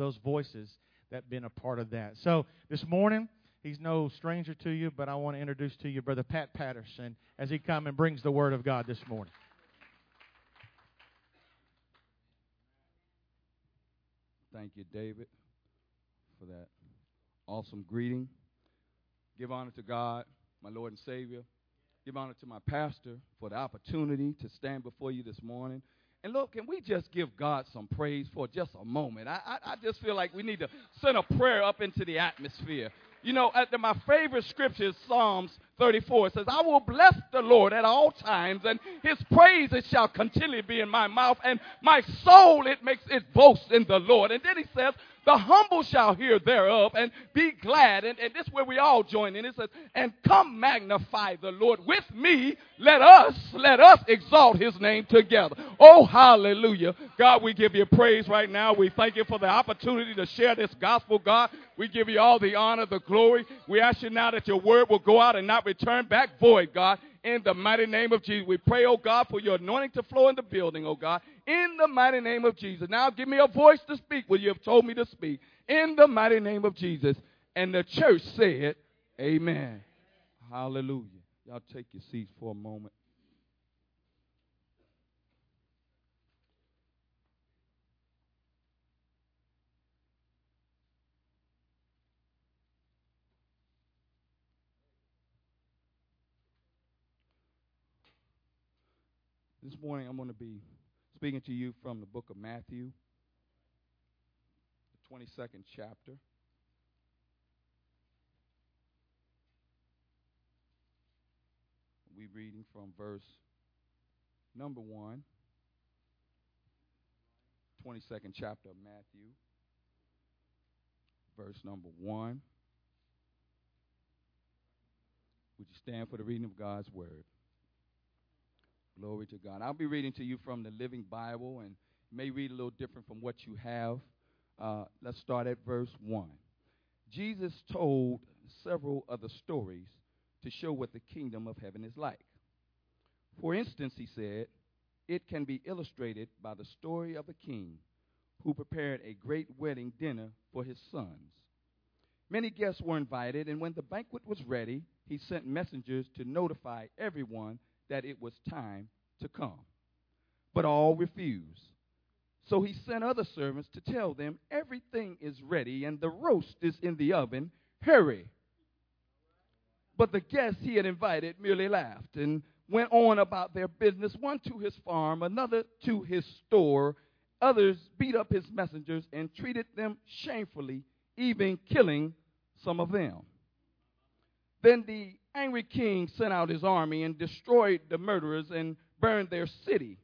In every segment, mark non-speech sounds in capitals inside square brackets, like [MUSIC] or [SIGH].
those voices that been a part of that. So this morning, he's no stranger to you, but I want to introduce to you Brother Pat Patterson as he comes and brings the Word of God this morning. Thank you, David, for that awesome greeting. Give honor to God, my Lord and Savior. Give honor to my pastor for the opportunity to stand before you this morning. And look, can we just give God some praise for just a moment? I, I, I just feel like we need to send a prayer up into the atmosphere. You know, my favorite scripture is Psalms 34. It says, I will bless the Lord at all times, and his praises shall continually be in my mouth, and my soul it makes it boast in the Lord. And then he says, the humble shall hear thereof and be glad. And, and this is where we all join in. It says, and come magnify the Lord with me. Let us, let us exalt his name together. Oh, hallelujah. God, we give you praise right now. We thank you for the opportunity to share this gospel, God. We give you all the honor, the glory. We ask you now that your word will go out and not return back void, God in the mighty name of Jesus. We pray, oh God, for your anointing to flow in the building, oh God, in the mighty name of Jesus. Now give me a voice to speak where you have told me to speak, in the mighty name of Jesus. And the church said, Amen. Hallelujah. Y'all take your seats for a moment. This morning I'm going to be speaking to you from the book of Matthew, the 22nd chapter. We're reading from verse number 1, 22nd chapter of Matthew, verse number 1. Would you stand for the reading of God's word? Glory to God. I'll be reading to you from the Living Bible and may read a little different from what you have. Uh, let's start at verse 1. Jesus told several other stories to show what the kingdom of heaven is like. For instance, he said, it can be illustrated by the story of a king who prepared a great wedding dinner for his sons. Many guests were invited, and when the banquet was ready, he sent messengers to notify everyone that it was time to come. But all refused. So he sent other servants to tell them, Everything is ready, and the roast is in the oven. Hurry. But the guests he had invited merely laughed and went on about their business, one to his farm, another to his store. Others beat up his messengers and treated them shamefully, even killing some of them. Then the angry king sent out his army and destroyed the murderers and burned their city.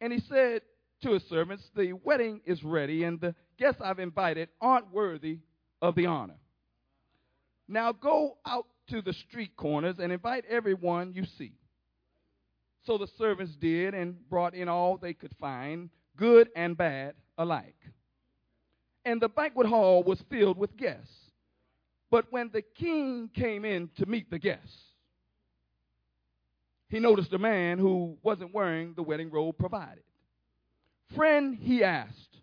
And he said to his servants, The wedding is ready, and the guests I've invited aren't worthy of the honor. Now go out to the street corners and invite everyone you see. So the servants did and brought in all they could find, good and bad alike. And the banquet hall was filled with guests. But when the king came in to meet the guests, he noticed a man who wasn't wearing the wedding robe provided. Friend, he asked,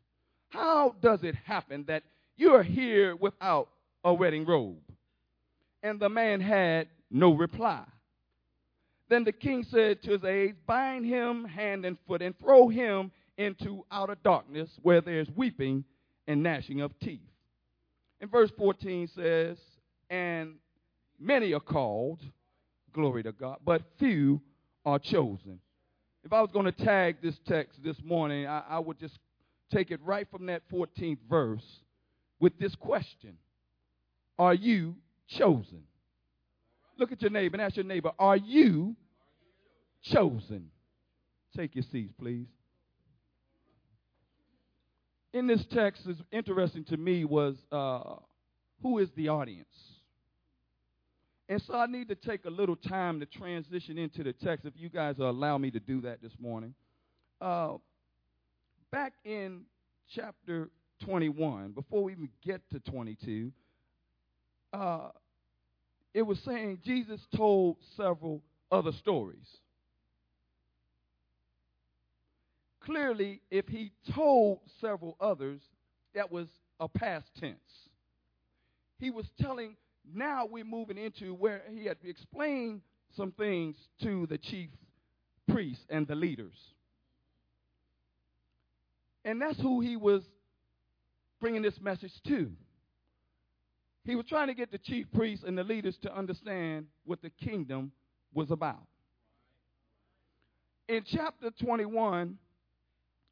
How does it happen that you're here without a wedding robe? And the man had no reply. Then the king said to his aides, Bind him hand and foot and throw him into outer darkness where there's weeping and gnashing of teeth. And verse 14 says, And many are called, glory to God, but few are chosen. If I was going to tag this text this morning, I, I would just take it right from that 14th verse with this question Are you chosen? Look at your neighbor and ask your neighbor, Are you chosen? Take your seats, please in this text is interesting to me was uh, who is the audience? And so I need to take a little time to transition into the text, if you guys allow me to do that this morning. Uh, back in chapter 21, before we even get to 22, uh, it was saying Jesus told several other stories. Clearly, if he told several others, that was a past tense. He was telling, now we're moving into where he had explained some things to the chief priests and the leaders. And that's who he was bringing this message to. He was trying to get the chief priests and the leaders to understand what the kingdom was about. In chapter 21,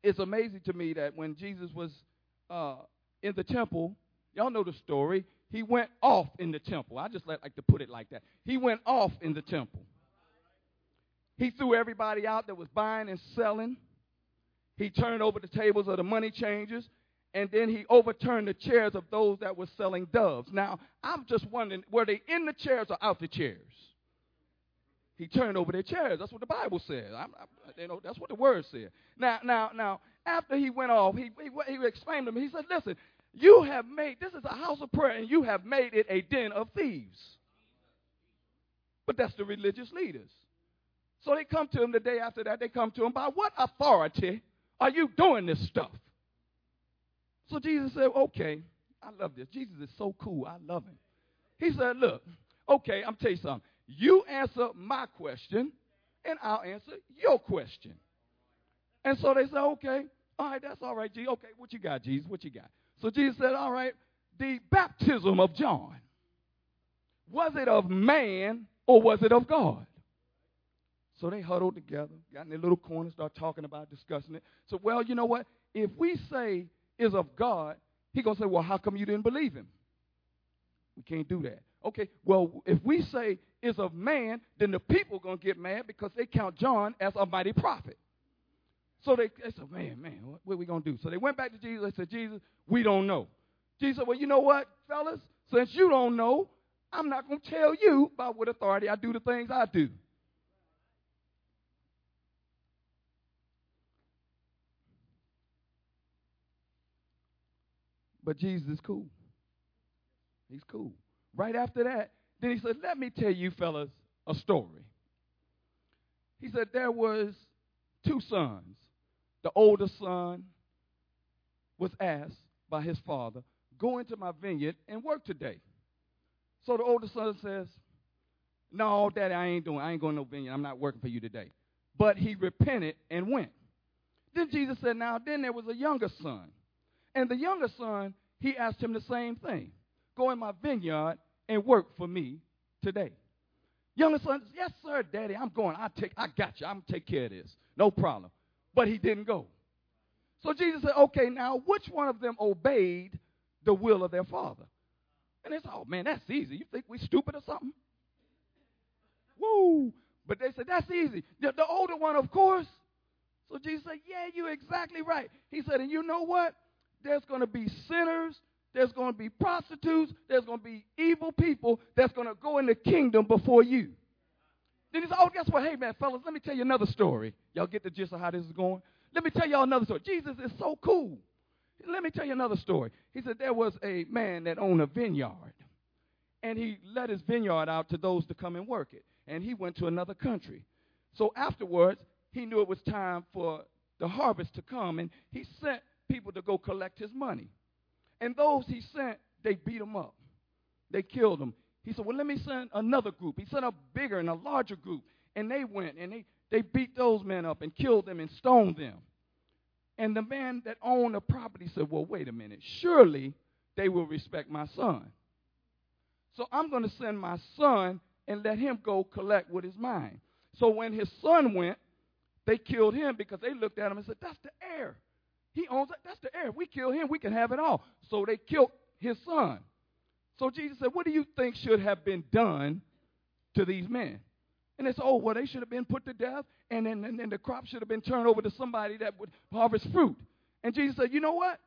it's amazing to me that when Jesus was uh, in the temple, y'all know the story. He went off in the temple. I just like to put it like that. He went off in the temple. He threw everybody out that was buying and selling. He turned over the tables of the money changers and then he overturned the chairs of those that were selling doves. Now, I'm just wondering, were they in the chairs or out the chairs? He turned over their chairs. That's what the Bible says. I, you know, that's what the word said. Now, now, now, after he went off, he, he, he explained to me. He said, "Listen, you have made this is a house of prayer, and you have made it a den of thieves." But that's the religious leaders. So they come to him the day after that. They come to him by what authority are you doing this stuff? So Jesus said, okay, I love this. Jesus is so cool. I love him. He said, look, okay, I'm tell you something. You answer my question, and I'll answer your question. And so they said, okay, all right, that's all right, Jesus. Okay, what you got, Jesus? What you got? So Jesus said, all right, the baptism of John, was it of man or was it of God? So they huddled together, got in their little corner, start talking about discussing it. So, well, you know what? If we say is of God, he going to say, well, how come you didn't believe him? We can't do that. Okay, well, if we say is of man, then the people are going to get mad because they count John as a mighty prophet. So they, they said, man, man, what, what are we going to do? So they went back to Jesus. They said, Jesus, we don't know. Jesus said, well, you know what, fellas? Since you don't know, I'm not going to tell you by what authority I do the things I do. But Jesus is cool. He's cool. Right after that, then he said, Let me tell you, fellas, a story. He said, There was two sons. The older son was asked by his father, Go into my vineyard and work today. So the older son says, No, daddy, I ain't doing I ain't going to no vineyard. I'm not working for you today. But he repented and went. Then Jesus said, Now then there was a younger son. And the younger son he asked him the same thing Go in my vineyard and work for me today. Younger son, yes, sir, daddy, I'm going. I take I got you. I'm take care of this. No problem. But he didn't go. So Jesus said, Okay, now which one of them obeyed the will of their father? And said, Oh man, that's easy. You think we stupid or something? Woo! But they said, That's easy. The, the older one, of course. So Jesus said, Yeah, you're exactly right. He said, And you know what? there's going to be sinners, there's going to be prostitutes, there's going to be evil people that's going to go in the kingdom before you. Then he said, Oh, guess what? Hey, man, fellas, let me tell you another story. Y'all get the gist of how this is going? Let me tell y'all another story. Jesus is so cool. Let me tell you another story. He said there was a man that owned a vineyard, and he let his vineyard out to those to come and work it. And he went to another country. So afterwards, he knew it was time for the harvest to come, and he sent people to go collect his money. And those he sent, they beat him up. They killed him. He said, Well, let me send another group. He sent a bigger and a larger group. And they went and they, they beat those men up and killed them and stoned them. And the man that owned the property said, Well, wait a minute. Surely they will respect my son. So I'm going to send my son and let him go collect what is mine. So when his son went, they killed him because they looked at him and said, That's the heir. He owns it. That's the heir. If we kill him, we can have it all. So they killed his son. So Jesus said, What do you think should have been done to these men? And they said, Oh, well, they should have been put to death, and then, and then the crop should have been turned over to somebody that would harvest fruit. And Jesus said, You know what?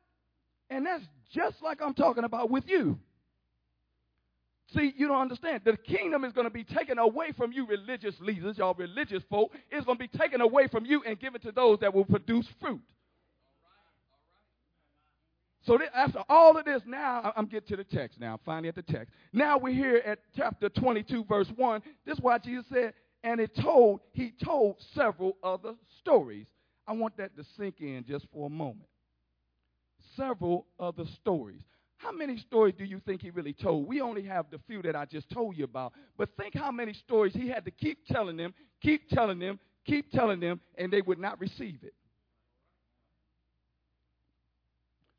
And that's just like I'm talking about with you. See, you don't understand. The kingdom is going to be taken away from you, religious leaders, y'all religious folk. It's going to be taken away from you and given to those that will produce fruit. So after all of this, now I'm getting to the text now. I'm finally at the text. Now we're here at chapter 22, verse 1. This is why Jesus said, and it told, he told several other stories. I want that to sink in just for a moment. several other stories. How many stories do you think he really told? We only have the few that I just told you about. But think how many stories he had to keep telling them, keep telling them, keep telling them, and they would not receive it.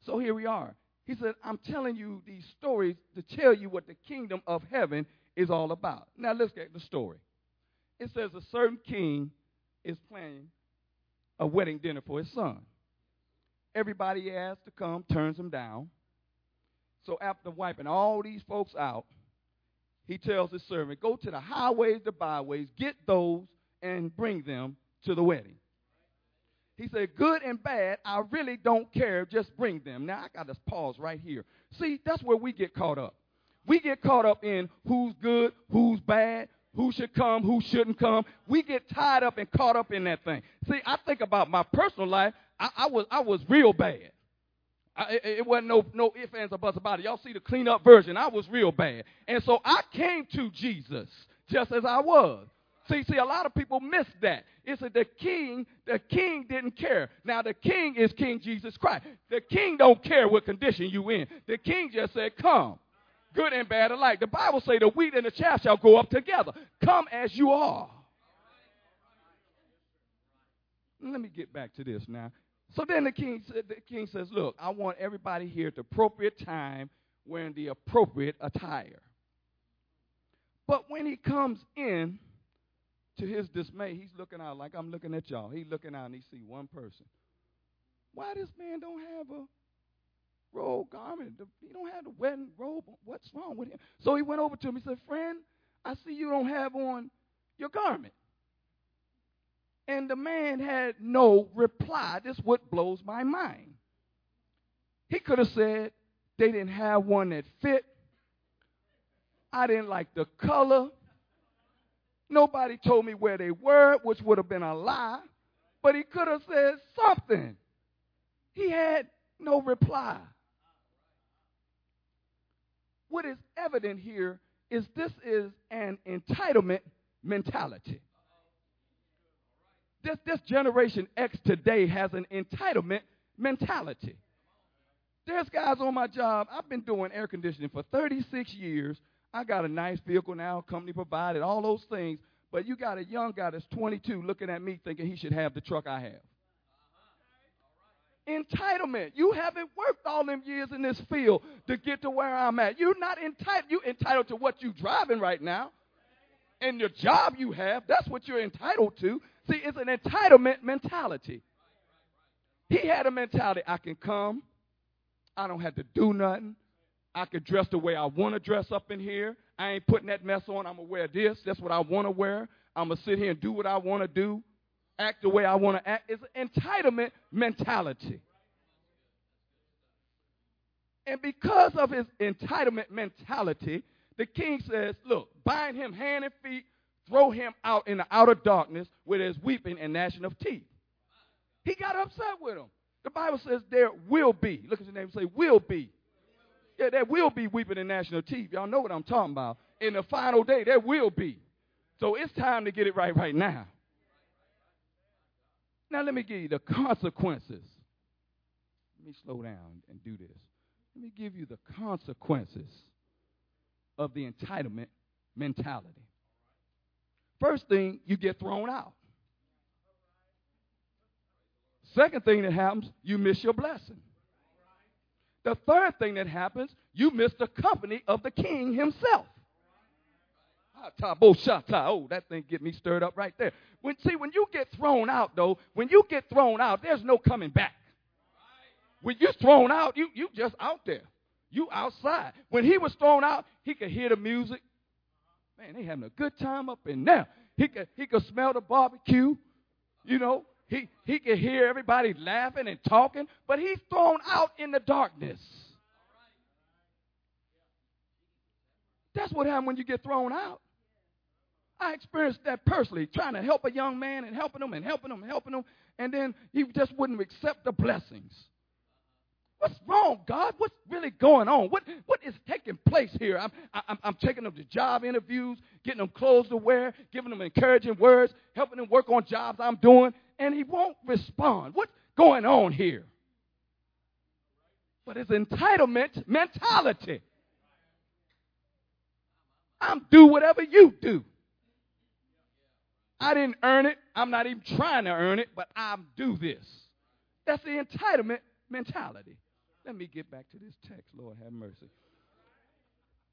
So here we are. He said, I'm telling you these stories to tell you what the kingdom of heaven is all about. Now let's get the story. It says a certain king is planning a wedding dinner for his son. Everybody he asks to come turns him down. So after wiping all these folks out, he tells his servant, Go to the highways, the byways, get those, and bring them to the wedding. He said, Good and bad, I really don't care. Just bring them. Now, I got to pause right here. See, that's where we get caught up. We get caught up in who's good, who's bad, who should come, who shouldn't come. We get tied up and caught up in that thing. See, I think about my personal life. I, I was I was real bad. I, it, it, wasn't no no ifs ands or buts about it. Y'all see the clean up version. I was real bad, and so I came to Jesus just as I was. See, see, a lot of people miss that. It's that the king, the king didn't care. Now the king is King Jesus Christ. The king don't care what condition you in. The king just said, "Come." good and bad alike. The Bible say the wheat and the chaff shall grow up together. Come as you are. Let me get back to this now. So then the king, the king says, Look, I want everybody here at the appropriate time wearing the appropriate attire. But when he comes in, to his dismay, he's looking out like I'm looking at y'all. He's looking out and he see one person. Why this man don't have a robe garment. He don't have the wedding robe. What's wrong with him? So he went over to him. He said, Friend, I see you don't have on your garment. And the man had no reply. This what blows my mind. He could have said they didn't have one that fit. I didn't like the color. Nobody told me where they were, which would have been a lie. But he could have said something. He had no reply what is evident here is this is an entitlement mentality. This, this generation X today has an entitlement mentality. There's guys on my job. I've been doing air conditioning for 36 years. I got a nice vehicle now, company provided, all those things. But you got a young guy that's 22 looking at me thinking he should have the truck I have. Entitlement. You haven't worked all them years in this field to get to where I'm at. You're not entitled. You're entitled to what you're driving right now. And your job you have, that's what you're entitled to. See, it's an entitlement mentality. He had a mentality I can come, I don't have to do nothing. I can dress the way I want to dress up in here. I ain't putting that mess on. I'm going to wear this. That's what I want to wear. I'm going to sit here and do what I want to do act the way I want to act. It's an entitlement mentality. And because of his entitlement mentality, the king says, Look, bind him hand and feet, throw him out in the outer darkness where there's weeping and gnashing of teeth. He got upset with him. The Bible says there will be. Look at your name and say, will be. Yeah, there will be weeping and gnashing of teeth. Y'all know what I'm talking about. In the final day, there will be. So it's time to get it right right now. Now, let me give you the consequences. Let me slow down and do this. Let me give you the consequences of the entitlement mentality. First thing, you get thrown out. Second thing that happens, you miss your blessing. The third thing that happens, you miss the company of the king himself. Ah, oh, that thing get me stirred up right there. When see, when you get thrown out, though, when you get thrown out, there's no coming back. When you're thrown out, you you just out there. You outside. When he was thrown out, he could hear the music. Man, they having a good time up in there. He could he could smell the barbecue. You know, he he could hear everybody laughing and talking, but he's thrown out in the darkness. That's what happens when you get thrown out. I experienced that personally, trying to help a young man and helping him and helping him and helping him, and then he just wouldn't accept the blessings. What's wrong, God? What's really going on? What, what is taking place here? I'm, I'm, I'm taking them to job interviews, getting them clothes to wear, giving them encouraging words, helping them work on jobs I'm doing, and he won't respond. What's going on here? but it's entitlement mentality. I'm do whatever you do. I didn't earn it. I'm not even trying to earn it, but I'm do this. That's the entitlement mentality. Let me get back to this text. Lord have mercy.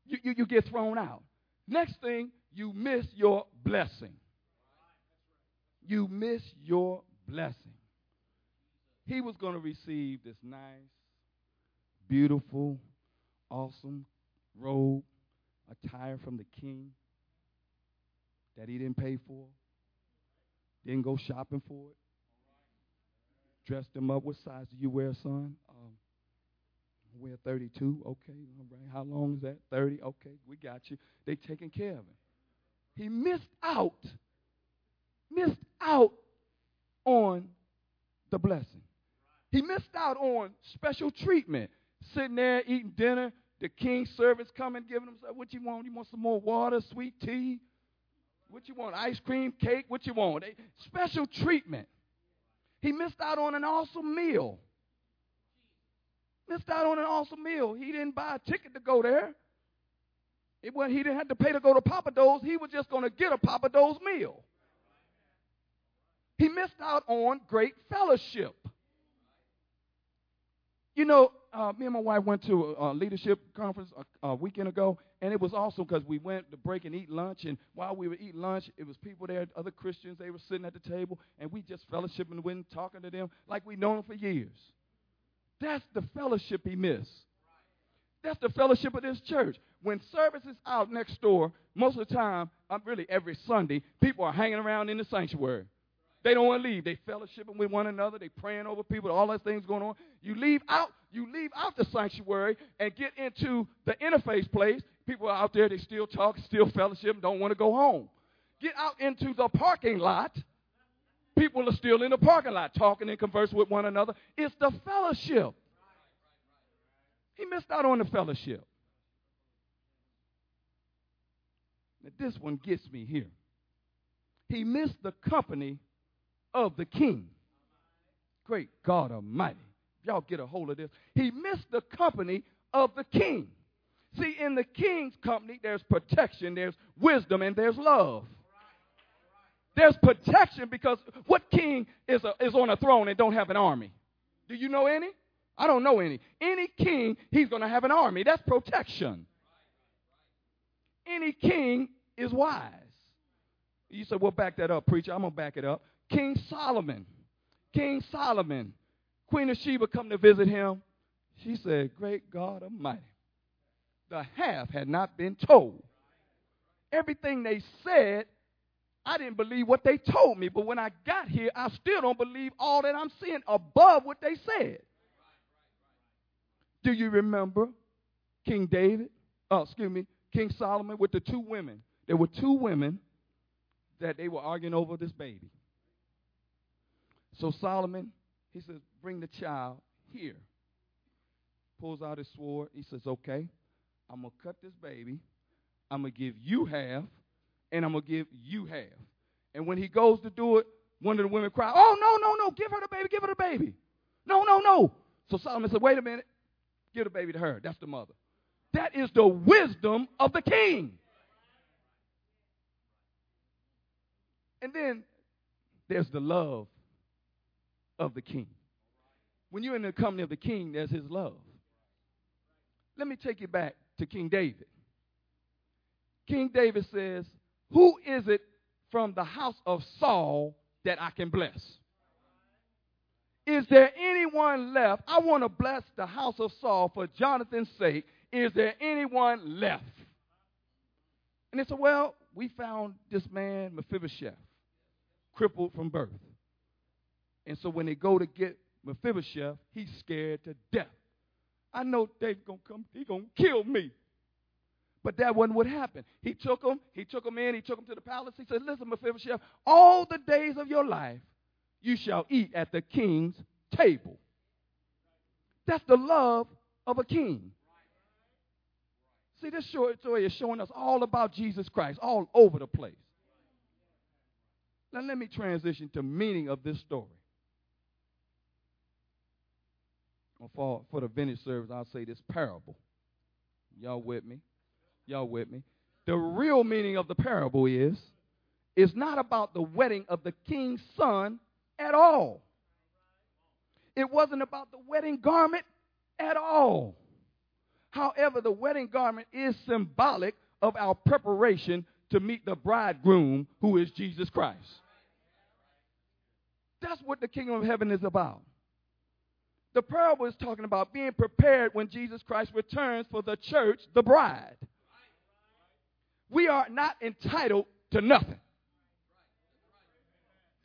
You, you, you get thrown out. Next thing, you miss your blessing. You miss your blessing. He was going to receive this nice, beautiful, awesome robe, attire from the king that he didn't pay for, didn't go shopping for it, dressed him up. What size do you wear, son? Um, I wear 32. Okay, all right. How long is that? 30. Okay, we got you. They taking care of him. He missed out, missed out on the blessing. He missed out on special treatment. Sitting there eating dinner, the king's servants coming, giving him what you want. You want some more water, sweet tea? What you want? Ice cream, cake? What you want? They, special treatment. He missed out on an awesome meal. Missed out on an awesome meal. He didn't buy a ticket to go there. It wasn't, he didn't have to pay to go to Pappadeaux. He was just going to get a Pappadeaux meal. He missed out on great fellowship. You know, uh, me and my wife went to a, a leadership conference a, a, weekend ago, and it was awesome because we went to break and eat lunch. And while we were eating lunch, it was people there, other Christians. They were sitting at the table, and we just fellowshipping with them, talking to them like we've known them for years. That's the fellowship he missed. That's the fellowship of this church. When service is out next door, most of the time, I'm really every Sunday, people are hanging around in the sanctuary. They don't want to leave. They fellowshipping with one another. They praying over people. All those things going on. You leave out. You leave out the sanctuary and get into the interface place. People are out there. They still talk, still fellowship, don't want to go home. Get out into the parking lot. People are still in the parking lot talking and conversing with one another. It's the fellowship. He missed out on the fellowship. Now, this one gets me here. He missed the company of the king. Great God Almighty. Y'all get a hold of this. He missed the company of the king. See, in the king's company, there's protection, there's wisdom, and there's love. There's protection because what king is, a, is on a throne and don't have an army? Do you know any? I don't know any. Any king, he's going to have an army. That's protection. Any king is wise. You said, well, back that up, preacher. I'm going to back it up. King Solomon. King Solomon. Queen of Sheba come to visit him. She said, Great God Almighty. The half had not been told. Everything they said, I didn't believe what they told me. But when I got here, I still don't believe all that I'm seeing above what they said. Do you remember King David? Oh, excuse me, King Solomon with the two women. There were two women that they were arguing over this baby. So Solomon, he says, Bring the child here. Pulls out his sword. He says, Okay, I'm going to cut this baby. I'm going to give you half, and I'm going to give you half. And when he goes to do it, one of the women cry, Oh, no, no, no, give her the baby, give her the baby. No, no, no. So Solomon said, Wait a minute, give the baby to her. That's the mother. That is the wisdom of the king. And then there's the love of the king. When you're in the company of the king, there's his love. Let me take you back to King David. King David says, Who is it from the house of Saul that I can bless? Is there anyone left? I want to bless the house of Saul for Jonathan's sake. Is there anyone left? And they said, Well, we found this man, Mephibosheth, crippled from birth. And so when they go to get Mephibosheth, he's scared to death. I know David's gonna come, he's gonna kill me. But that wasn't what happened. He took him, he took him in, he took him to the palace. He said, Listen, Mephibosheth, all the days of your life you shall eat at the king's table. That's the love of a king. See, this short story is showing us all about Jesus Christ, all over the place. Now let me transition to meaning of this story. For, for the vintage service, I'll say this parable. Y'all with me? Y'all with me? The real meaning of the parable is it's not about the wedding of the king's son at all. It wasn't about the wedding garment at all. However, the wedding garment is symbolic of our preparation to meet the bridegroom who is Jesus Christ. That's what the kingdom of heaven is about. The parable is talking about being prepared when Jesus Christ returns for the church, the bride. We are not entitled to nothing.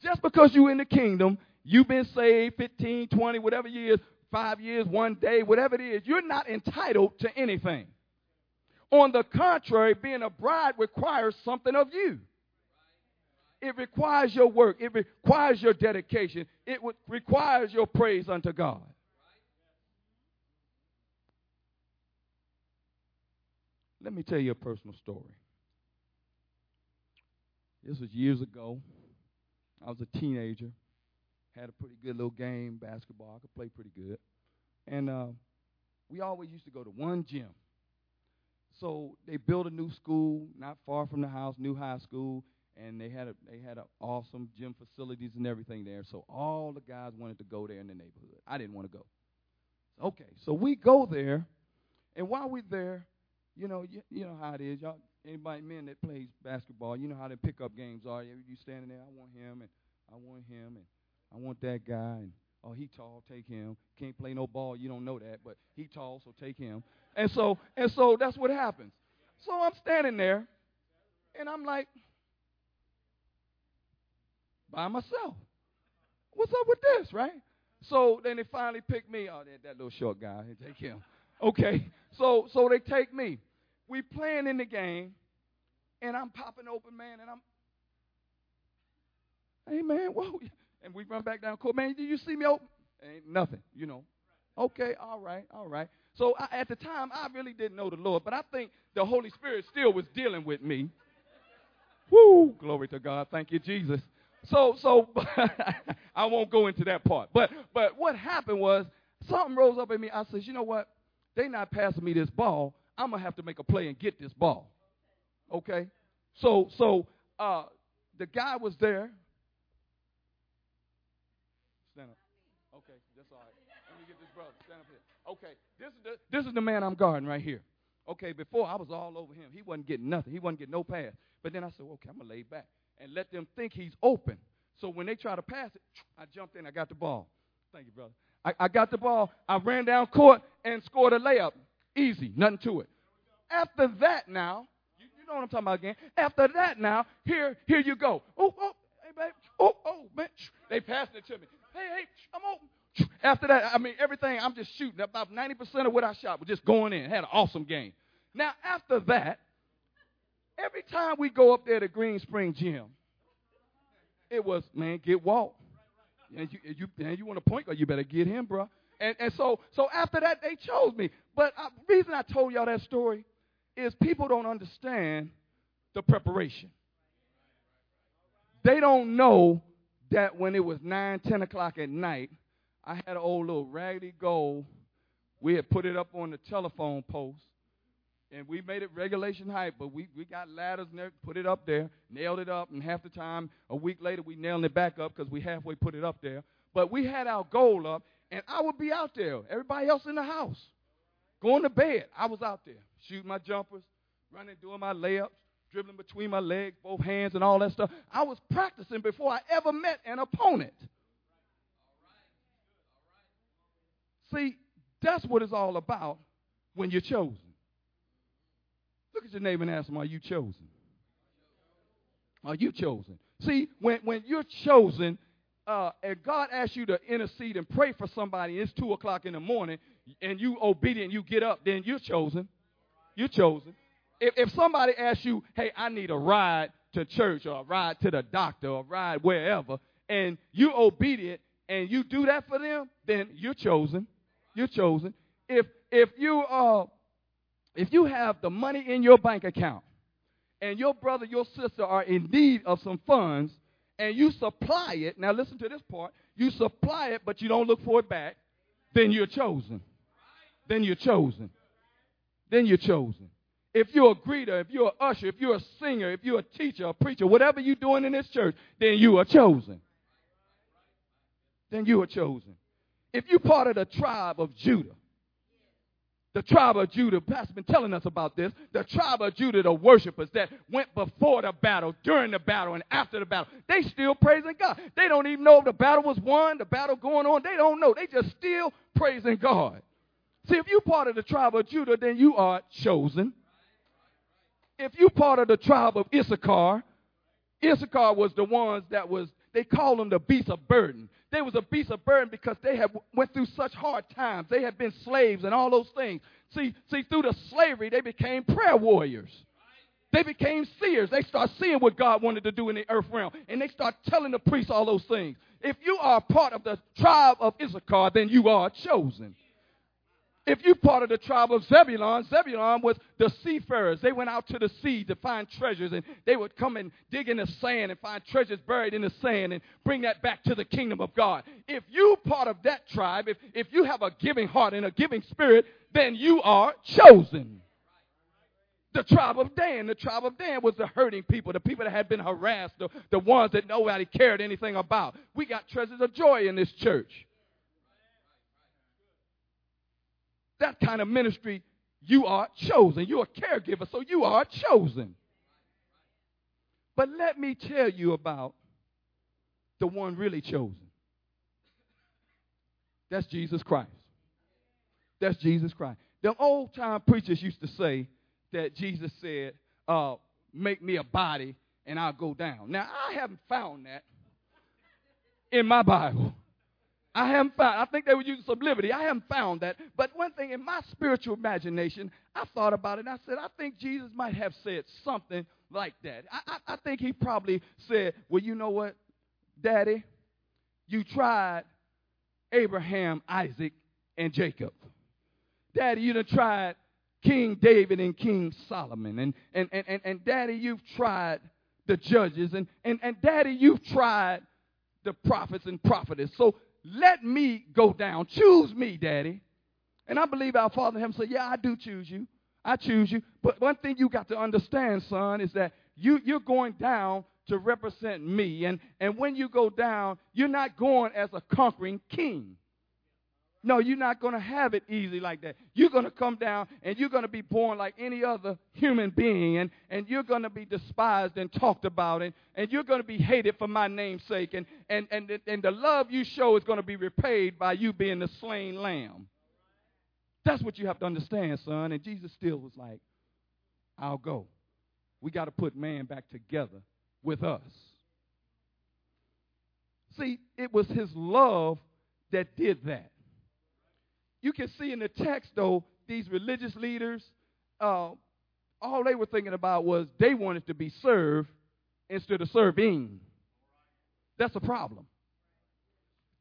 Just because you're in the kingdom, you've been saved 15, 20, whatever years, five years, one day, whatever it is, you're not entitled to anything. On the contrary, being a bride requires something of you. It requires your work. It requires your dedication. It requires your praise unto God. Let me tell you a personal story. This was years ago. I was a teenager. Had a pretty good little game, basketball. I could play pretty good. And uh, we always used to go to one gym. So they built a new school not far from the house, new high school, and they had a they had a awesome gym facilities and everything there. So all the guys wanted to go there in the neighborhood. I didn't want to go. Okay, so we go there, and while we're there, you know, you, you know how it is. Y'all, anybody men that plays basketball, you know how the pickup games are. You, standing there, I want him, and I want him, and I want that guy, and oh, he tall, take him. Can't play no ball, you don't know that, but he tall, so take him. And so, and so that's what happens. So I'm standing there, and I'm like, by myself. What's up with this, right? So then they finally pick me. Oh, that, that little short guy. Take him. Okay. So so they take me. We playing in the game, and I'm popping open, man, and I'm, hey man, whoa, [LAUGHS] and we run back down court, man. Did you see me open? Ain't nothing, you know. Okay, all right, all right. So I, at the time, I really didn't know the Lord, but I think the Holy Spirit still was dealing with me. [LAUGHS] Woo! Glory to God. Thank you, Jesus. So, so [LAUGHS] I won't go into that part. But, but what happened was something rose up in me. I said, you know what? They not passing me this ball. I'm gonna have to make a play and get this ball. Okay? So so uh the guy was there. Stand up. Okay, that's all right. Let me get this brother. Stand up here. Okay, this is the this is the man I'm guarding right here. Okay, before I was all over him. He wasn't getting nothing. He wasn't getting no pass. But then I said, okay, I'm gonna lay back and let them think he's open. So when they try to pass it, [TSK] I jumped in. I got the ball. Thank you, brother. I, I got the ball. I ran down court and scored a layup. Easy, nothing to it. After that, now, you, you know what I'm talking about again. After that, now, here, here you go. Oh, oh, hey, babe. Oh, oh, man. They passed it to me. Hey, hey, I'm open. After that, I mean, everything, I'm just shooting. About 90% of what I shot was just going in. Had an awesome game. Now, after that, every time we go up there to Green Spring Gym, it was, man, get Walt. And you, you, and you want a point guard, you better get him, bro. And, and so, so after that, they chose me. But the reason I told y'all that story is people don't understand the preparation. They don't know that when it was 9, 10 o'clock at night, I had an old little raggedy gold. We had put it up on the telephone post, and we made it regulation height, but we, we got ladders and put it up there, nailed it up, and half the time, a week later, we nailed it back up because we halfway put it up there. But we had our goal up, and I would be out there. Everybody else in the house. Going to bed. I was out there shooting my jumpers, running, doing my layups, dribbling between my legs, both hands, and all that stuff. I was practicing before I ever met an opponent. See, that's what it's all about when you're chosen. Look at your neighbor and ask them, Are you chosen? Are you chosen? See, when, when you're chosen, uh, and God asks you to intercede and pray for somebody, it's 2 o'clock in the morning, and you obedient, you get up, then you're chosen. You're chosen. If, if somebody asks you, hey, I need a ride to church or a ride to the doctor or a ride wherever, and you're obedient and you do that for them, then you're chosen. You're chosen. If if you uh if you have the money in your bank account and your brother, your sister are in need of some funds, and you supply it, now listen to this part, you supply it, but you don't look for it back, then you're chosen. Then you're chosen. Then you're chosen. If you're a greeter, if you're an usher, if you're a singer, if you're a teacher, a preacher, whatever you're doing in this church, then you are chosen. Then you are chosen. If you're part of the tribe of Judah, the tribe of Judah, Pastor's been telling us about this. The tribe of Judah, the worshipers that went before the battle, during the battle, and after the battle, they still praising God. They don't even know if the battle was won, the battle going on. They don't know. They just still praising God. See, if you're part of the tribe of Judah, then you are chosen. If you're part of the tribe of Issachar, Issachar was the ones that was, they call them the beasts of burden. They was a beast of burden because they had went through such hard times. They had been slaves and all those things. See, see, through the slavery, they became prayer warriors. They became seers. They start seeing what God wanted to do in the earth realm. And they start telling the priests all those things. If you are part of the tribe of Issachar, then you are chosen. If you're part of the tribe of Zebulon, Zebulon was the seafarers. They went out to the sea to find treasures, and they would come and dig in the sand and find treasures buried in the sand and bring that back to the kingdom of God. If you're part of that tribe, if, if you have a giving heart and a giving spirit, then you are chosen. The tribe of Dan, the tribe of Dan was the hurting people, the people that had been harassed, the, the ones that nobody cared anything about. We got treasures of joy in this church. That kind of ministry, you are chosen. You're a caregiver, so you are chosen. But let me tell you about the one really chosen. That's Jesus Christ. That's Jesus Christ. The old time preachers used to say that Jesus said, uh, Make me a body and I'll go down. Now, I haven't found that in my Bible. I haven't found, I think they were using liberty. I haven't found that. But one thing in my spiritual imagination, I thought about it and I said, I think Jesus might have said something like that. I, I, I think he probably said, Well, you know what, Daddy? You tried Abraham, Isaac, and Jacob. Daddy, you done tried King David and King Solomon. And, and, and, and, and Daddy, you've tried the judges. And, and, and Daddy, you've tried the prophets and prophetess. So let me go down. Choose me, Daddy. And I believe our Father in heaven said, Yeah, I do choose you. I choose you. But one thing you got to understand, son, is that you, you're going down to represent me. And, and when you go down, you're not going as a conquering king. No, you're not going to have it easy like that. You're going to come down and you're going to be born like any other human being, and, and you're going to be despised and talked about, and, and you're going to be hated for my name's sake, and, and, and, and the love you show is going to be repaid by you being the slain lamb. That's what you have to understand, son. And Jesus still was like, I'll go. We got to put man back together with us. See, it was his love that did that you can see in the text, though, these religious leaders, uh, all they were thinking about was they wanted to be served instead of serving. That's a problem.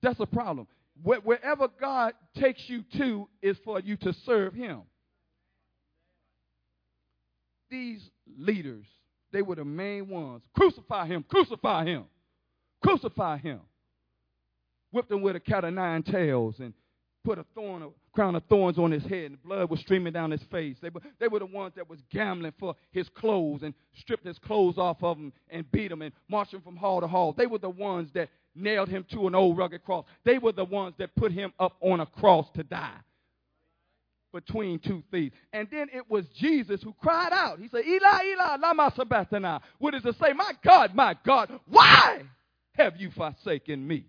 That's a problem. Wherever God takes you to is for you to serve Him. These leaders, they were the main ones. Crucify Him, crucify Him, crucify Him. Whipped Him with a cat of nine tails and put a thorn, a crown of thorns on his head, and blood was streaming down his face. They were, they were the ones that was gambling for his clothes and stripped his clothes off of him and beat him and marched him from hall to hall. They were the ones that nailed him to an old rugged cross. They were the ones that put him up on a cross to die between two thieves. And then it was Jesus who cried out. He said, Eli, Eli, lama sabachthani. What does it say? My God, my God, why have you forsaken me?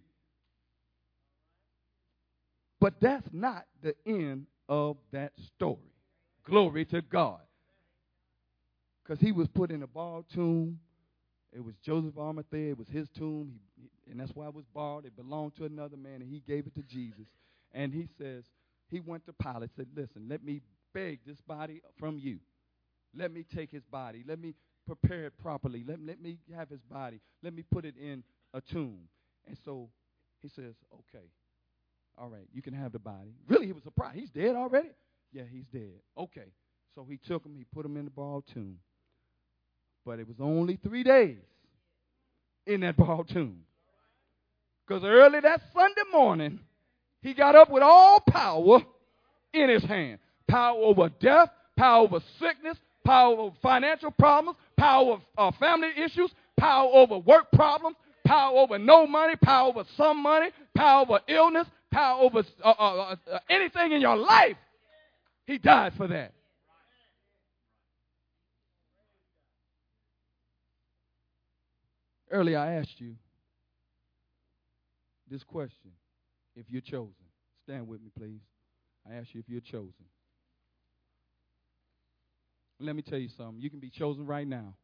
But that's not the end of that story. Glory to God. Because he was put in a borrowed tomb. It was Joseph Arimathea. It was his tomb. He, and that's why it was borrowed. It belonged to another man, and he gave it to Jesus. And he says, he went to Pilate said, Listen, let me beg this body from you. Let me take his body. Let me prepare it properly. Let, let me have his body. Let me put it in a tomb. And so he says, Okay. All right, you can have the body. Really, he was surprised. He's dead already? Yeah, he's dead. Okay. So he took him, he put him in the ball tomb. But it was only three days in that ball tomb. Because early that Sunday morning, He got up with all power in his hand power over death, power over sickness, power over financial problems, power over uh, family issues, power over work problems, power over no money, power over some money, power over illness, power over uh, uh, uh, anything in your life. He died for that. Earlier, I asked you this question if you're chosen. Stand with me, please. I asked you if you're chosen. Let me tell you something. You can be chosen right now.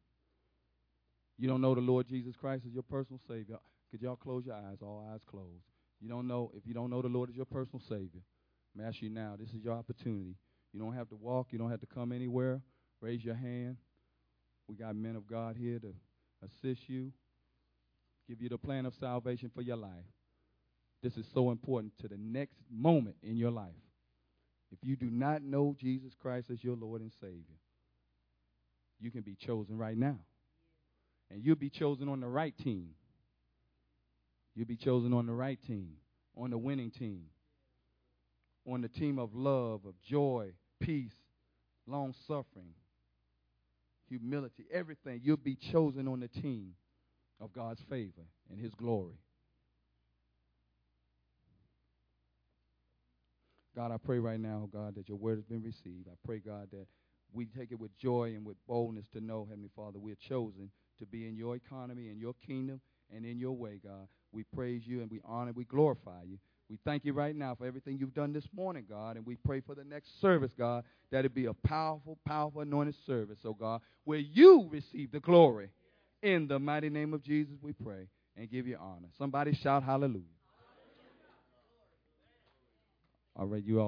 You don't know the Lord Jesus Christ as your personal Savior. Could y'all close your eyes? All eyes closed. You don't know if you don't know the Lord as your personal Savior. I'm asking you now. This is your opportunity. You don't have to walk. You don't have to come anywhere. Raise your hand. We got men of God here to assist you, give you the plan of salvation for your life. This is so important to the next moment in your life. If you do not know Jesus Christ as your Lord and Savior, you can be chosen right now. And you'll be chosen on the right team. You'll be chosen on the right team, on the winning team, on the team of love, of joy, peace, long suffering, humility, everything. You'll be chosen on the team of God's favor and His glory. God, I pray right now, God, that your word has been received. I pray, God, that we take it with joy and with boldness to know, Heavenly Father, we're chosen to be in your economy, in your kingdom, and in your way, God. We praise you and we honor, we glorify you. We thank you right now for everything you've done this morning, God, and we pray for the next service, God, that it be a powerful, powerful anointed service, oh God, where you receive the glory. In the mighty name of Jesus, we pray and give you honor. Somebody shout hallelujah. All right, you all.